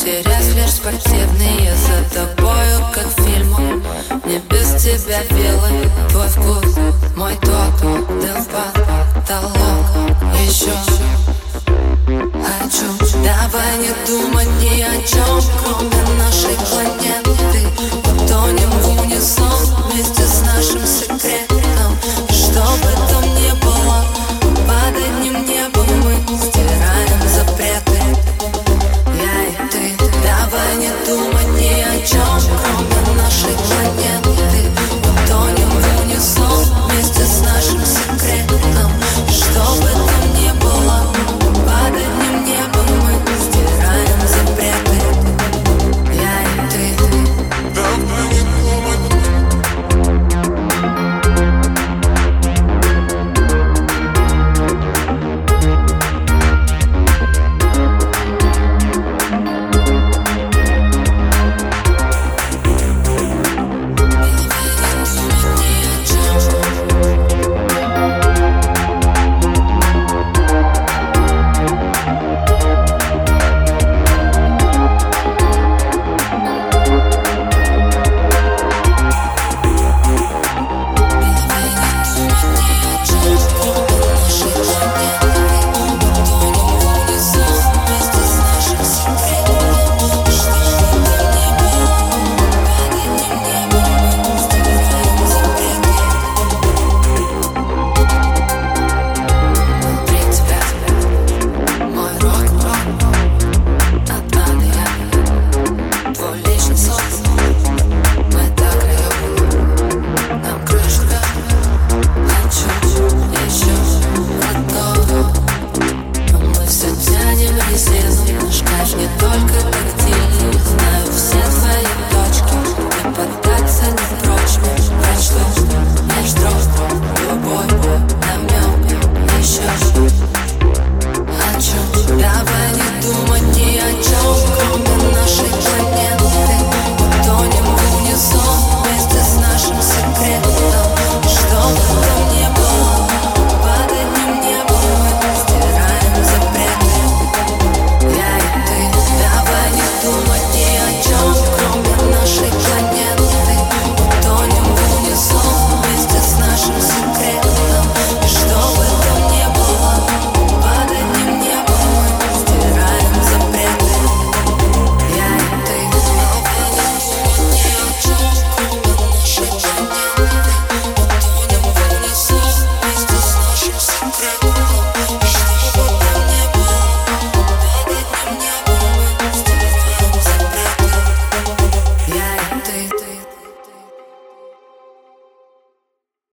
интерес лишь спортивный Я за тобою, как в фильмах. Без тебя белый Твой вкус, Давай не думать ни о чем Кроме нашей